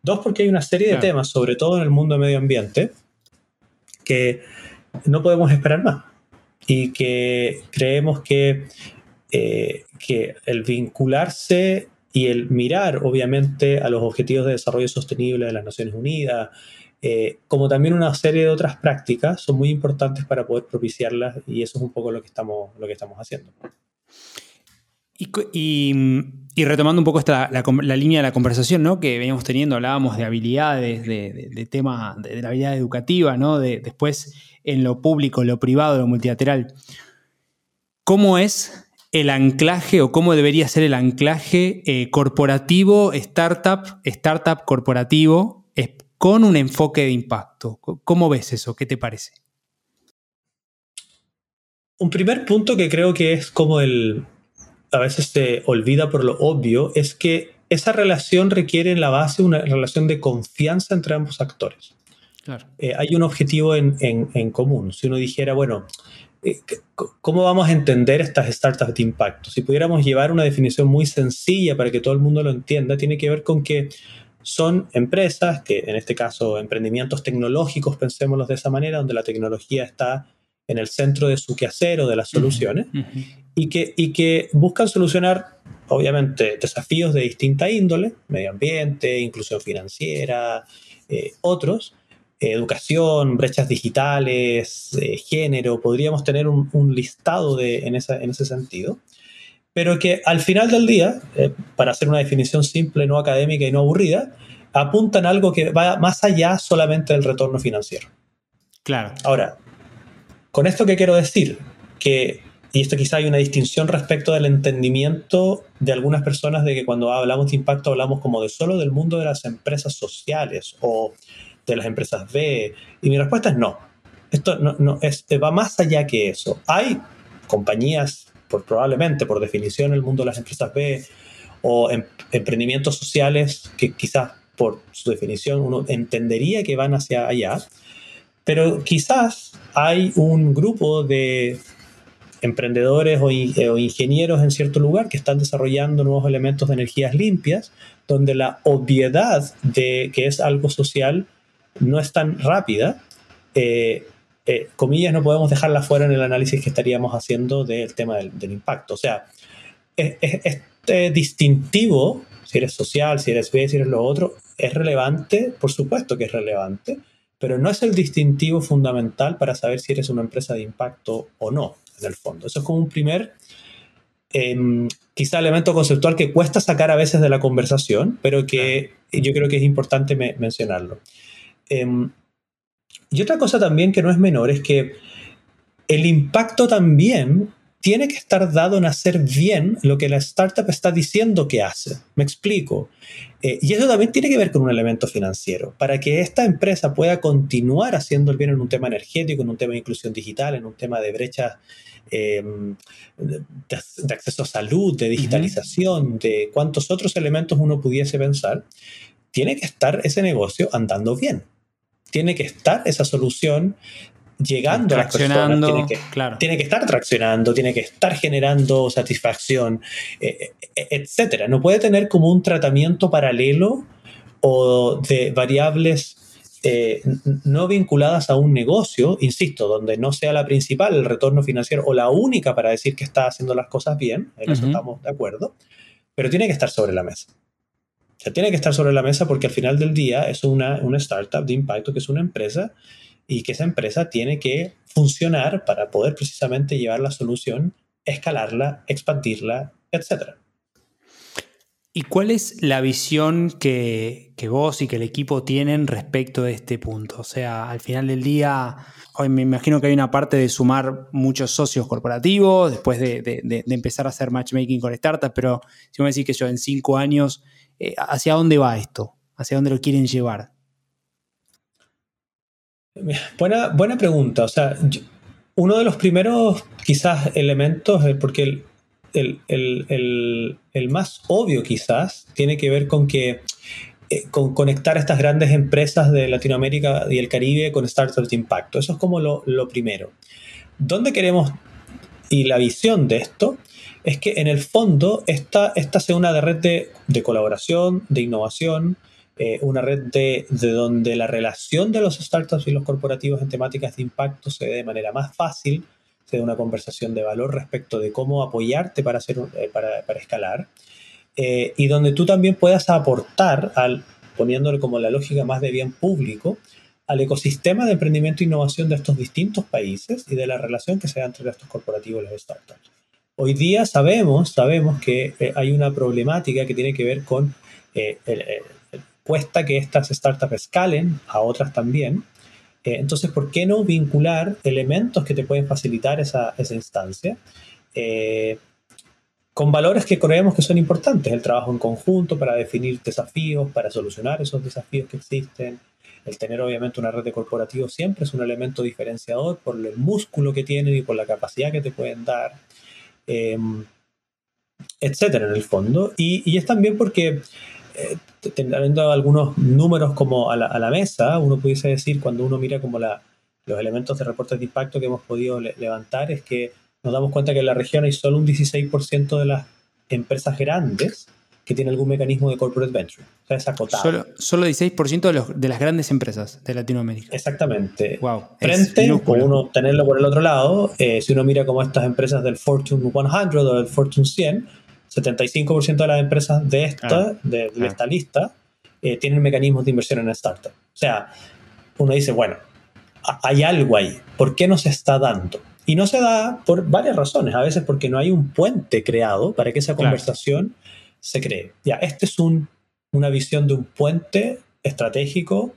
Dos, porque hay una serie de temas, sobre todo en el mundo medio ambiente, que no podemos esperar más y que creemos que, eh, que el vincularse y el mirar, obviamente, a los objetivos de desarrollo sostenible de las Naciones Unidas, eh, como también una serie de otras prácticas, son muy importantes para poder propiciarlas y eso es un poco lo que estamos, lo que estamos haciendo. Y, retomando un poco esta, la, línea de la conversación ¿no? que veníamos teniendo, hablábamos de habilidades, de, de, tema de, la habilidad educativa, ¿no? de, después en lo público, lo privado, lo multilateral. ¿Cómo es el anclaje o cómo debería ser el anclaje eh, corporativo, startup, startup corporativo, con un enfoque de impacto? ¿Cómo ves eso? ¿Qué te parece? Un primer punto que creo que es como el, a veces se olvida por lo obvio es que esa relación requiere en la base una relación de confianza entre ambos actores. Eh, hay un objetivo en, común. Si uno dijera, bueno, ¿cómo vamos a entender estas startups de impacto? Si pudiéramos llevar una definición muy sencilla para que todo el mundo lo entienda, tiene que ver con que son empresas, que en este caso emprendimientos tecnológicos, pensémoslos de esa manera, donde la tecnología está en el centro de su quehacer o de las soluciones, y que, y que buscan solucionar, obviamente, desafíos de distinta índole, medio ambiente, inclusión financiera, eh, otros, educación, brechas digitales, eh, género, podríamos tener un, listado de, en, esa, en, ese sentido, pero que al final del día, eh, para hacer una definición simple, no académica y no aburrida, apuntan a algo que va más allá solamente del retorno financiero. Claro. Ahora, con esto que quiero decir, que y esto quizá hay una distinción respecto del entendimiento de algunas personas de que cuando hablamos de impacto hablamos como de solo del mundo de las empresas sociales o de las empresas B. Y mi respuesta es no. Esto no, no es, va más allá que eso. Hay compañías, por, probablemente por definición, el mundo de las empresas B o em, emprendimientos sociales que quizás por su definición uno entendería que van hacia allá, pero quizás hay un grupo de emprendedores o, ingenieros en cierto lugar que están desarrollando nuevos elementos de energías limpias, donde la obviedad de que es algo social no es tan rápida. comillas, no podemos dejarla fuera en el análisis que estaríamos haciendo del tema del, del impacto. O sea, este distintivo, si eres social, si eres B, si eres lo otro, es relevante, por supuesto que es relevante, pero no es el distintivo fundamental para saber si eres una empresa de impacto o no, en el fondo. Eso es como un primer, quizá elemento conceptual que cuesta sacar a veces de la conversación, pero que yo creo que es importante mencionarlo. Em, y otra cosa también que no es menor es que el impacto también tiene que estar dado en hacer bien lo que la startup está diciendo que hace. Me explico. Eh, y eso también tiene que ver con un elemento financiero. Para que esta empresa pueda continuar haciendo el bien en un tema energético, en un tema de inclusión digital, en un tema de brecha em, de, acceso a salud, de digitalización, de cuántos otros elementos uno pudiese pensar, tiene que estar ese negocio andando bien. Tiene que estar esa solución llegando a las personas, tiene que, claro. tiene que estar traccionando, tiene que estar generando satisfacción, eh, eh, etcétera. No puede tener como un tratamiento paralelo o de variables eh, no vinculadas a un negocio, insisto, donde no sea la principal el retorno financiero o la única para decir que está haciendo las cosas bien, en eso estamos de acuerdo, pero tiene que estar sobre la mesa. Tiene que estar sobre la mesa porque al final del día es una, una startup de impacto que es una empresa y que esa empresa tiene que funcionar para poder precisamente llevar la solución, escalarla, expandirla, etc. ¿Y cuál es la visión que, vos y que el equipo tienen respecto de este punto? O sea, al final del día, hoy me imagino que hay una parte de sumar muchos socios corporativos, después de, empezar a hacer matchmaking con startups, pero si me decís que yo en cinco años, eh, ¿hacia dónde va esto? ¿Hacia dónde lo quieren llevar? Buena, buena pregunta. O sea, uno de los primeros quizás elementos, porque el, más obvio quizás tiene que ver con que eh, con conectar estas grandes empresas de Latinoamérica y el Caribe con startups de impacto. Eso es como lo, primero. ¿Dónde queremos y la visión de esto? Es que en el fondo esta, esta sea una red de, colaboración, de innovación, eh, una red de, donde la relación de los startups y los corporativos en temáticas de impacto se dé de manera más fácil, se dé una conversación de valor respecto de cómo apoyarte para, hacer, eh, para, escalar, eh, y donde tú también puedas aportar, al, poniéndole como la lógica más de bien público, al ecosistema de emprendimiento e innovación de estos distintos países y de la relación que se da entre estos corporativos y los startups. Hoy día sabemos, sabemos que hay una problemática que tiene que ver con el, cuesta que estas startups escalen a otras también. Eh, entonces, ¿por qué no vincular elementos que te pueden facilitar esa, instancia? Eh, con valores que creemos que son importantes, el trabajo en conjunto para definir desafíos, para solucionar esos desafíos que existen, el tener obviamente una red de corporativos siempre es un elemento diferenciador por el músculo que tienen y por la capacidad que te pueden dar, eh, etcétera, en el fondo. Y, es también porque eh, teniendo algunos números como a la, mesa, uno pudiese decir, cuando uno mira como los elementos de reportes de impacto que hemos podido levantar, es que nos damos cuenta que en la región hay solo un 16% de las empresas grandes que tienen algún mecanismo de corporate venture. O sea, es acotado. Solo, solo 16% de, los, de las grandes empresas de Latinoamérica. Exactamente. Wow, Frente, por uno tenerlo por el otro lado, eh, si uno mira como estas empresas del Fortune 100 o del Fortune 100, 75% de las empresas de esta, ah, de, ah. esta lista eh, tienen mecanismos de inversión en startup. O sea, uno dice, bueno, hay algo ahí. ¿Por qué no se está dando? Y no se da por varias razones. A veces porque no hay un puente creado para que esa conversación se cree. Ya, esta es un, una visión de un puente estratégico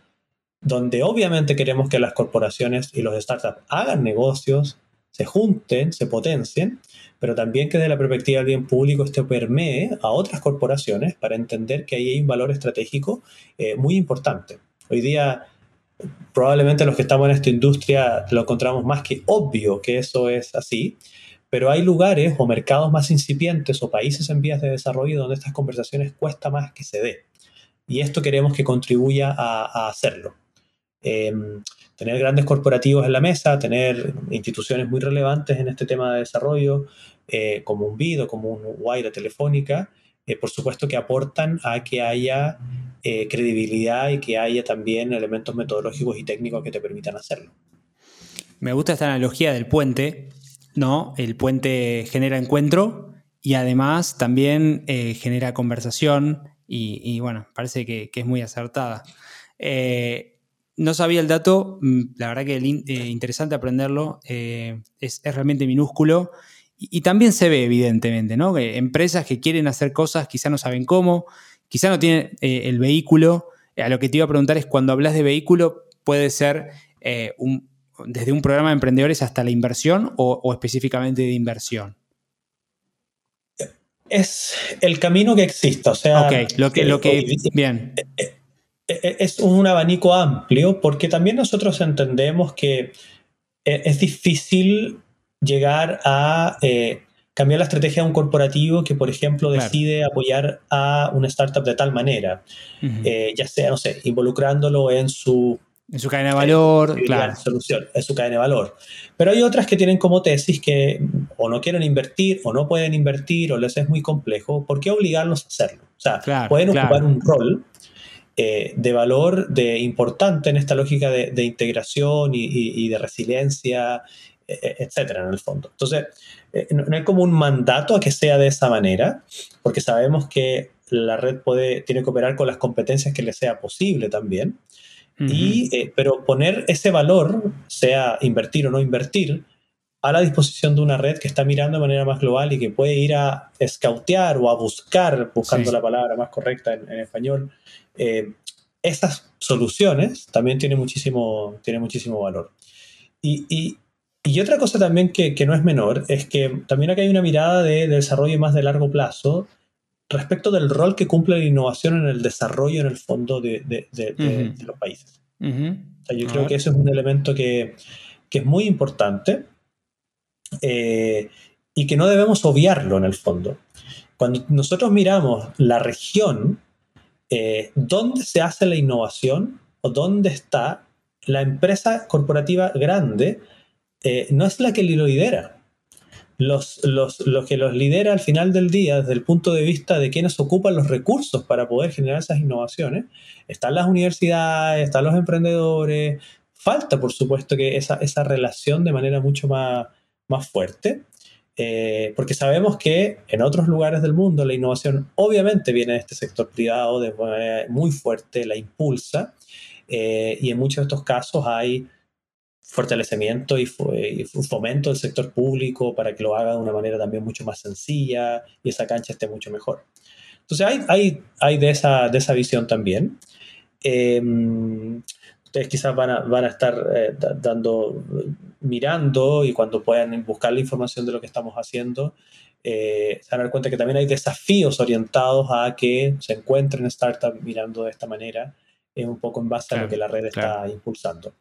donde obviamente queremos que las corporaciones y los startups hagan negocios, se junten, se potencien, pero también que desde la perspectiva del bien público esto permee a otras corporaciones para entender que ahí hay un valor estratégico eh, muy importante. Hoy día, probablemente los que estamos en esta industria lo encontramos más que obvio que eso es así, pero hay lugares o mercados más incipientes o países en vías de desarrollo donde estas conversaciones cuesta más que se dé. Y esto queremos que contribuya a, hacerlo. em, tener grandes corporativos en la mesa, tener instituciones muy relevantes en este tema de desarrollo, eh, como un Vido, como un Wire Telefónica, eh, por supuesto que aportan a que haya eh, credibilidad y que haya también elementos metodológicos y técnicos que te permitan hacerlo. Me gusta esta analogía del puente, ¿no? El puente genera encuentro y además también eh, genera conversación y, bueno, parece que, es muy acertada. no sabía el dato, mm, la verdad que interesante aprenderlo, es, realmente minúsculo y, también se ve, evidentemente, ¿no? Empresas que quieren hacer cosas quizá no saben cómo, quizá no tienen eh, el vehículo. A lo que te iba a preguntar es, cuando hablas de vehículo, ¿puede ser eh, desde un programa de emprendedores hasta la inversión o, específicamente de inversión? Es el camino que existe, o sea... Ok, lo que... Lo que bien. Eh, es un abanico amplio porque también nosotros entendemos que es difícil llegar a eh, cambiar la estrategia de un corporativo que, por ejemplo, decide apoyar a una startup de tal manera, eh, ya sea, no sé, involucrándolo en su... En su cadena de valor, claro. Solución, en su cadena de valor. Pero hay otras que tienen como tesis que o no quieren invertir o no pueden invertir o les es muy complejo. ¿Por qué obligarlos a hacerlo? O sea, pueden ocupar un rol eh, de valor de importante en esta lógica de, integración y, y, de resiliencia e, e, etcétera, en el fondo. Entonces, eh, no, hay como un mandato a que sea de esa manera, porque sabemos que la red puede, tiene que operar con las competencias que le sea posible también. Y, eh, pero poner ese valor, sea invertir o no invertir, a la disposición de una red que está mirando de manera más global y que puede ir a escautear o a buscar, buscando la palabra más correcta en, español, eh, estas soluciones también tiene muchísimo, tiene muchísimo valor. y, y otra cosa también que, no es menor es que también acá hay una mirada de, desarrollo más de largo plazo respecto del rol que cumple la innovación en el desarrollo en el fondo de, los países. yo creo que ese es un elemento que, es muy importante eh, y que no debemos obviarlo en el fondo. Cuando nosotros miramos la región, eh, ¿dónde se hace la innovación o dónde está la empresa corporativa grande? Eh, no es la que lo lidera. Los, los, que los lidera al final del día, desde el punto de vista de quienes ocupan los recursos para poder generar esas innovaciones, están las universidades, están los emprendedores. Falta, por supuesto, que esa, esa relación de manera mucho más, más fuerte. Eh, porque sabemos que en otros lugares del mundo la innovación obviamente viene de este sector privado de manera muy fuerte, la impulsa, eh, y en muchos de estos casos hay fortalecimiento y, fomento del sector público para que lo haga de una manera también mucho más sencilla y esa cancha esté mucho mejor. Entonces hay, hay, hay de, esa, de esa visión también. Em, ustedes quizás van a, van a estar eh, dando, mirando y cuando puedan buscar la información de lo que estamos haciendo, eh, se van a dar cuenta que también hay desafíos orientados a que se encuentren startups mirando de esta manera, un poco en base a lo que la red está impulsando.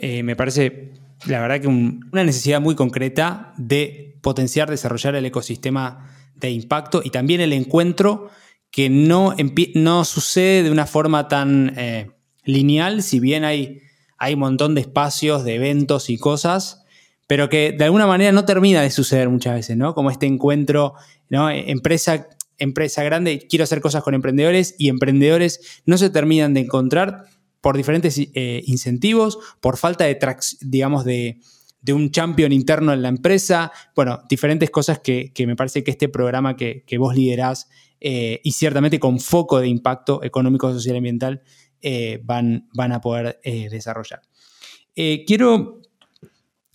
Eh, me parece, la verdad, que una necesidad muy concreta de potenciar, desarrollar el ecosistema de impacto y también el encuentro que no, no sucede de una forma tan eh, lineal, si bien hay, hay un montón de espacios, de eventos y cosas, pero que de alguna manera no termina de suceder muchas veces, ¿no? Como este encuentro, ¿no? Empresa, empresa grande, quiero hacer cosas con emprendedores y emprendedores no se terminan de encontrar por diferentes eh, incentivos, por falta de, digamos, de, un champion interno en la empresa, bueno, diferentes cosas que, me parece que este programa que, vos liderás eh, y ciertamente con foco de impacto económico, social y ambiental eh, van, van, a poder desarrollar. quiero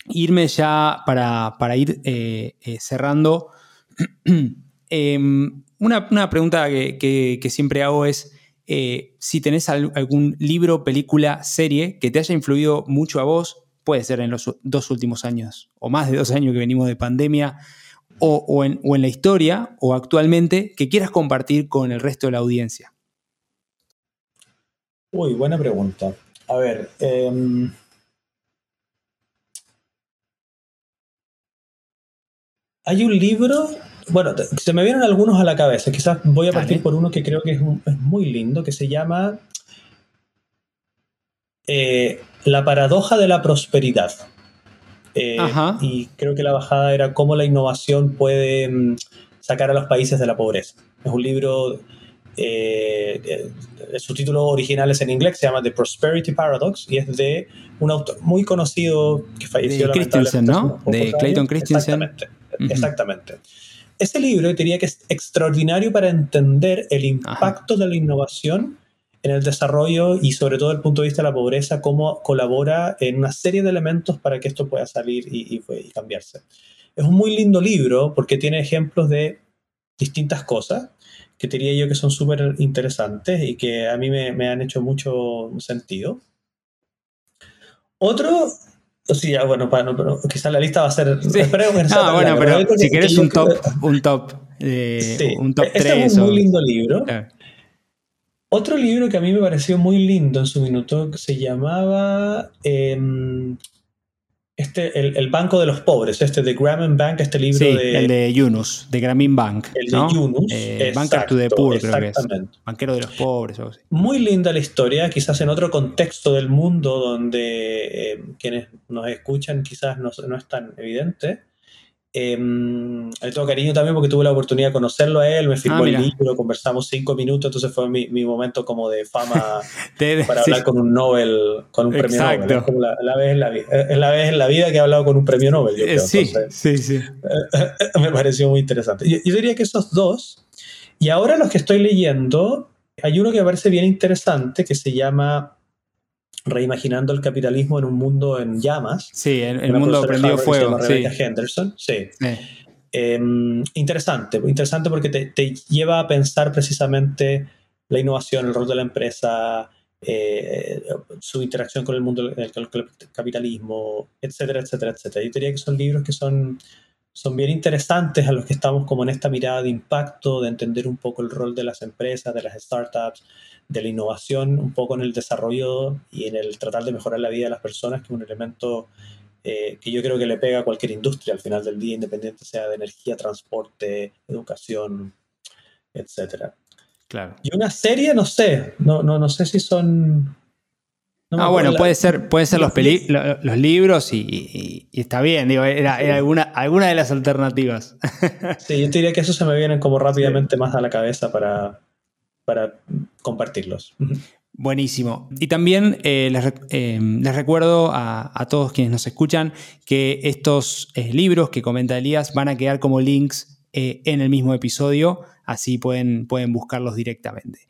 irme ya para, ir cerrando. Em, una, una, pregunta que siempre hago es, eh, si tenés algún libro, película, serie que te haya influido mucho a vos, puede ser en los dos últimos años o más de dos años que venimos de pandemia, o, en, la historia o actualmente, que quieras compartir con el resto de la audiencia. Uy, buena pregunta. A ver. Em, hay un libro bueno, se me vienen algunos a la cabeza. Quizás voy a partir por uno que creo que es, muy lindo, que se llama eh, La paradoja de la prosperidad. Eh, y creo que la bajada era cómo la innovación puede mm, sacar a los países de la pobreza. Es un libro, eh, su título original es en inglés, se llama The Prosperity Paradox y es de un autor muy conocido que falleció. De Christensen, ¿no? De Clayton Christensen. Exactamente. exactamente. Ese libro diría que es extraordinario para entender el impacto de la innovación en el desarrollo y sobre todo desde el punto de vista de la pobreza, cómo colabora en una serie de elementos para que esto pueda salir y, cambiarse. Es un muy lindo libro porque tiene ejemplos de distintas cosas que diría yo que son súper interesantes y que a mí me, han hecho mucho sentido. Otro, sí, bueno, bueno, quizás la lista va a ser. Sí. Ah, bueno, pero, si quieres un top, un top, eh, un top 3. Este es un muy lindo libro. Otro libro que a mí me pareció muy lindo en su minuto se llamaba em, este, el, Banco de los Pobres, este de Grameen Bank, este libro sí, de. El de Yunus, de Grameen Bank. El de Yunus. Eh, Banker to the Poor, creo que es. Banquero de los pobres. O Muy linda la historia, quizás en otro contexto del mundo donde eh, quienes nos escuchan quizás no, no es tan evidente. Eh, le tengo cariño también porque tuve la oportunidad de conocerlo a él, me firmó ah, el libro, conversamos cinco minutos, entonces fue mi, mi momento como de fama para hablar con un Nobel, con un premio Nobel. Es, la, vez en la, es la vez en la vida que he hablado con un premio Nobel, yo creo. Sí, sí, sí. me pareció muy interesante. Yo, yo, diría que esos dos, y ahora los que estoy leyendo, hay uno que me parece bien interesante que se llama reimaginando el capitalismo en un mundo en llamas. Sí, el, mundo prendido fuego. Sí. Henderson, sí. Em, interesante, interesante porque te, lleva a pensar precisamente la innovación, el rol de la empresa, eh, su interacción con el mundo del capitalismo, etcétera, etcétera, etcétera. Yo diría que son libros que son, son bien interesantes a los que estamos como en esta mirada de impacto, de entender un poco el rol de las empresas, de las startups, de la innovación un poco en el desarrollo y en el tratar de mejorar la vida de las personas, que es un elemento eh, que yo creo que le pega a cualquier industria al final del día, independiente sea de energía, transporte, educación, etc. Claro. Y una serie, no sé, no, no, no sé si son... ah, bueno, puede ser, puede ser los, los libros y, está bien, digo, era, alguna, alguna de las alternativas. sí, yo diría que eso se me viene como rápidamente más a la cabeza para, para compartirlos. Buenísimo. Y también eh, eh, les, recuerdo a, todos quienes nos escuchan que estos eh, libros que comenta Elías van a quedar como links en el mismo episodio, así pueden, pueden buscarlos directamente.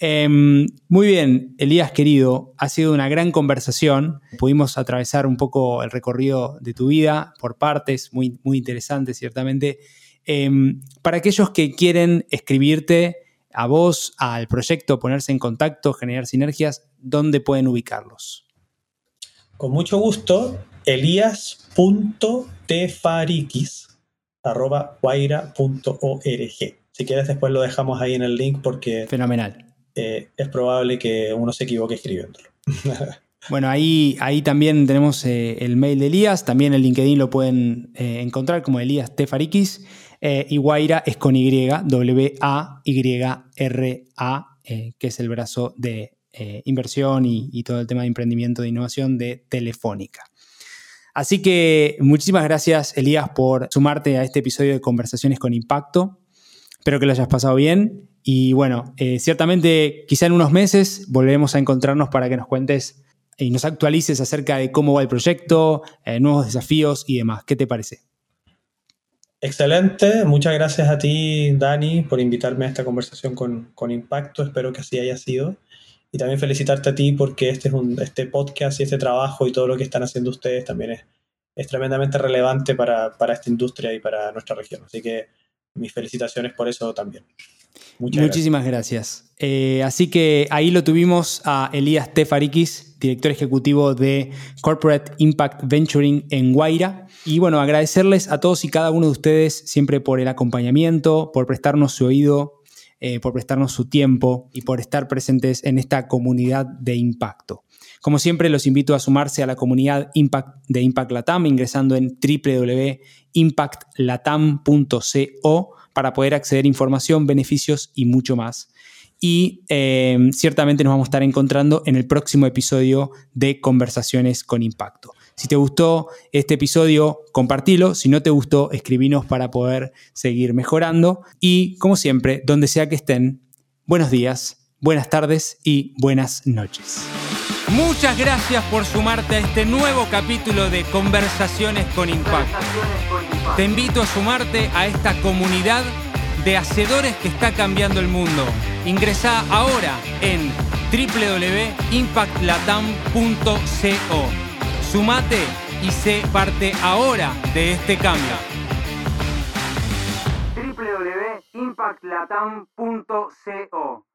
Em, muy bien, Elías querido, ha sido una gran conversación. Pudimos atravesar un poco el recorrido de tu vida por partes, muy, muy interesante ciertamente. Em, para aquellos que quieren escribirte, a vos, al proyecto, ponerse en contacto, generar sinergias, ¿dónde pueden ubicarlos? Con mucho gusto, elías.tefariquis.org. Si quieres, después lo dejamos ahí en el link porque. Fenomenal. Eh, es probable que uno se equivoque escribiéndolo. Bueno, ahí, ahí también tenemos eh, el mail de Elías, también el LinkedIn lo pueden eh, encontrar como Elías Tefarikis. Eh, y Guaira es con Y, W-A-Y-R-A, eh, que es el brazo de eh, inversión y, todo el tema de emprendimiento de innovación de Telefónica. Así que muchísimas gracias, Elías, por sumarte a este episodio de Conversaciones con Impacto. Espero que lo hayas pasado bien. Y bueno, ciertamente quizá en unos meses volveremos a encontrarnos para que nos cuentes y nos actualices acerca de cómo va el proyecto, nuevos desafíos y demás. ¿Qué te parece? Excelente, muchas gracias a ti, Dani, por invitarme a esta conversación con, Impacto. Espero que así haya sido. Y también felicitarte a ti porque este, es un, este podcast y este trabajo y todo lo que están haciendo ustedes también es, es tremendamente relevante para, esta industria y para nuestra región. Así que mis felicitaciones por eso también. Muchísimas gracias. Eh, así que ahí lo tuvimos a Elías Tefarikis, director ejecutivo de Corporate Impact Venturing en Guaira. Y bueno, agradecerles a todos y cada uno de ustedes siempre por el acompañamiento, por prestarnos su oído, eh, por prestarnos su tiempo y por estar presentes en esta comunidad de impacto. Como siempre, los invito a sumarse a la comunidad de Impact Latam ingresando en www.impactlatam.co para poder acceder a información, beneficios y mucho más. Y eh, ciertamente nos vamos a estar encontrando en el próximo episodio de Conversaciones con Impacto. Si te gustó este episodio, compartilo. Si no te gustó, escribinos para poder seguir mejorando. Y como siempre, donde sea que estén, buenos días, buenas tardes y buenas noches. Muchas gracias por sumarte a este nuevo capítulo de Conversaciones con Impacto. Te invito a sumarte a esta comunidad de hacedores que está cambiando el mundo. Ingresa ahora en www.impactlatam.co. Sumate y sé parte ahora de este cambio. www.impactlatam.co